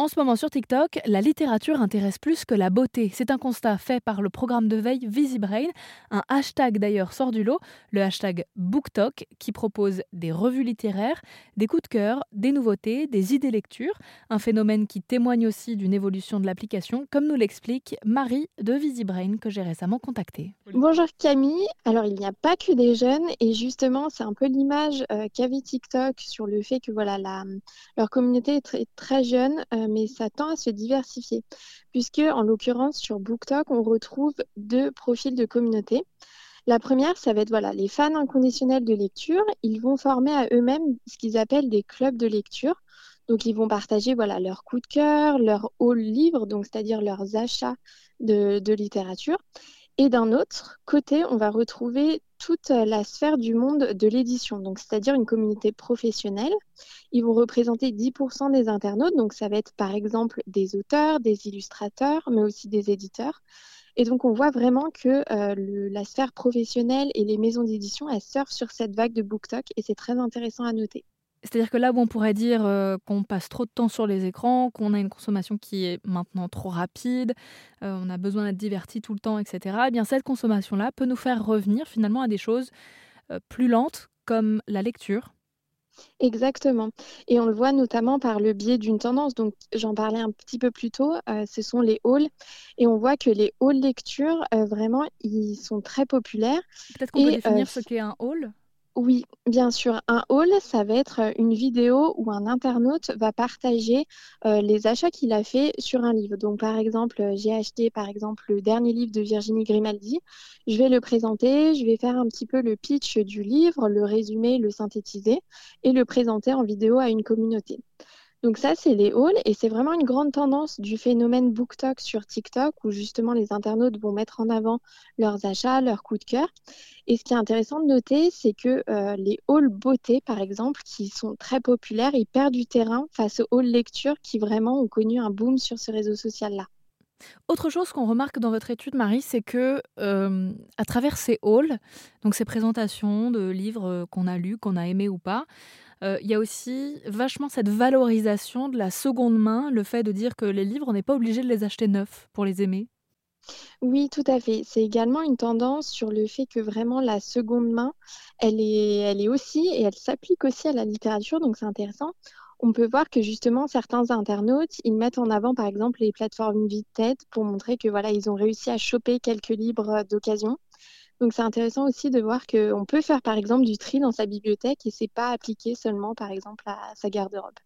En ce moment sur TikTok, la littérature intéresse plus que la beauté. C'est un constat fait par le programme de veille VisiBrain. Un hashtag d'ailleurs sort du lot, le hashtag BookTok, qui propose des revues littéraires, des coups de cœur, des nouveautés, des idées lecture. Un phénomène qui témoigne aussi d'une évolution de l'application, comme nous l'explique Marie de VisiBrain que j'ai récemment contactée. Bonjour Camille. Alors il n'y a pas que des jeunes et justement c'est un peu l'image euh, qu'avait TikTok sur le fait que voilà leur communauté est très, très jeune. Euh, mais ça tend à se diversifier, puisque en l'occurrence sur BookTok, on retrouve deux profils de communauté. La première, ça va être voilà, les fans inconditionnels de lecture. Ils vont former à eux-mêmes ce qu'ils appellent des clubs de lecture. Donc, ils vont partager voilà, leurs coups de cœur, leurs hauts livres, donc c'est-à-dire leurs achats de littérature. Et d'un autre côté, on va retrouver toute la sphère du monde de l'édition, donc c'est-à-dire une communauté professionnelle. Ils vont représenter 10% des internautes, donc ça va être par exemple des auteurs, des illustrateurs, mais aussi des éditeurs. Et donc on voit vraiment que euh, la sphère professionnelle et les maisons d'édition, elles surfent sur cette vague de BookTok et c'est très intéressant à noter. C'est-à-dire que là où on pourrait dire euh, qu'on passe trop de temps sur les écrans, qu'on a une consommation qui est maintenant trop rapide, euh, on a besoin d'être diverti tout le temps, etc., eh bien cette consommation-là peut nous faire revenir finalement à des choses euh, plus lentes comme la lecture. Exactement. Et on le voit notamment par le biais d'une tendance. Donc, j'en parlais un petit peu plus tôt, ce sont les halls. Et on voit que les halls lecture, vraiment, ils sont très populaires. Peut-être qu'on peut définir ce qu'est un hall oui, bien sûr. Un haul, ça va être euh, une vidéo où un internaute va partager euh, les achats qu'il a fait sur un livre. Donc, par exemple, euh, j'ai acheté, par exemple, le dernier livre de Virginie Grimaldi. Je vais le présenter, je vais faire un petit peu le pitch du livre, le résumer, le synthétiser et le présenter en vidéo à une communauté. Donc ça, c'est les hauls et c'est vraiment une grande tendance du phénomène BookTok sur TikTok où justement les internautes vont mettre en avant leurs achats, leurs coups de cœur. Et ce qui est intéressant de noter, c'est que euh, les hauls beauté, par exemple, qui sont très populaires, ils perdent du terrain face aux hauls lecture qui vraiment ont connu un boom sur ce réseau social-là. Autre chose qu'on remarque dans votre étude, Marie, c'est que euh, à travers ces hauls, donc ces présentations de livres euh, qu'on a lus, qu'on a aimés ou pas, euh, il y a aussi vachement cette valorisation de la seconde main, le fait de dire que les livres, on n'est pas obligé de les acheter neufs pour les aimer. Oui, tout à fait. C'est également une tendance sur le fait que vraiment la seconde main, elle est, elle est aussi, et elle s'applique aussi à la littérature, donc c'est intéressant. On peut voir que justement certains internautes, ils mettent en avant par exemple les plateformes Vinted pour montrer que voilà, ils ont réussi à choper quelques livres d'occasion. Donc c'est intéressant aussi de voir qu'on peut faire par exemple du tri dans sa bibliothèque et c'est pas appliqué seulement par exemple à sa garde-robe.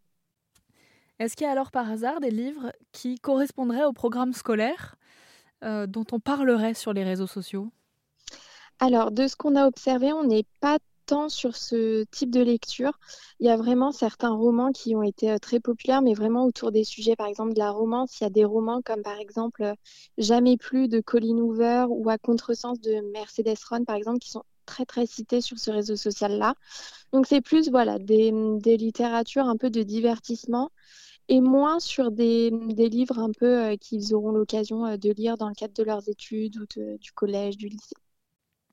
Est-ce qu'il y a alors par hasard des livres qui correspondraient au programme scolaire euh, dont on parlerait sur les réseaux sociaux? Alors de ce qu'on a observé, on n'est pas tant sur ce type de lecture. Il y a vraiment certains romans qui ont été euh, très populaires, mais vraiment autour des sujets, par exemple, de la romance. Il y a des romans comme, par exemple, euh, Jamais plus de Colin Hoover ou À contresens de Mercedes Ron, par exemple, qui sont très, très cités sur ce réseau social-là. Donc, c'est plus, voilà, des, littératures un peu de divertissement et moins sur des, livres un peu euh, qu'ils auront l'occasion de lire dans le cadre de leurs études ou du collège, du lycée.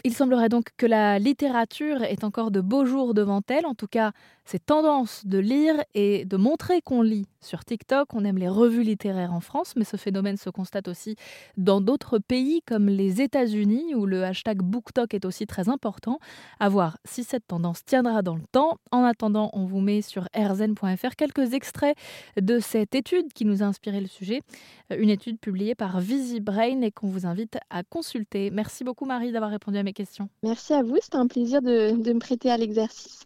Il semblerait donc que la littérature est encore de beaux jours devant elle, en tout cas cette tendance de lire et de montrer qu'on lit sur TikTok, on aime les revues littéraires en France, mais ce phénomène se constate aussi dans d'autres pays comme les États-Unis où le hashtag BookTok est aussi très important. À voir si cette tendance tiendra dans le temps. En attendant, on vous met sur rzn.fr quelques extraits de cette étude qui nous a inspiré le sujet, une étude publiée par VisiBrain et qu'on vous invite à consulter. Merci beaucoup Marie d'avoir répondu à mes questions. Merci à vous, c'était un plaisir de me prêter à l'exercice.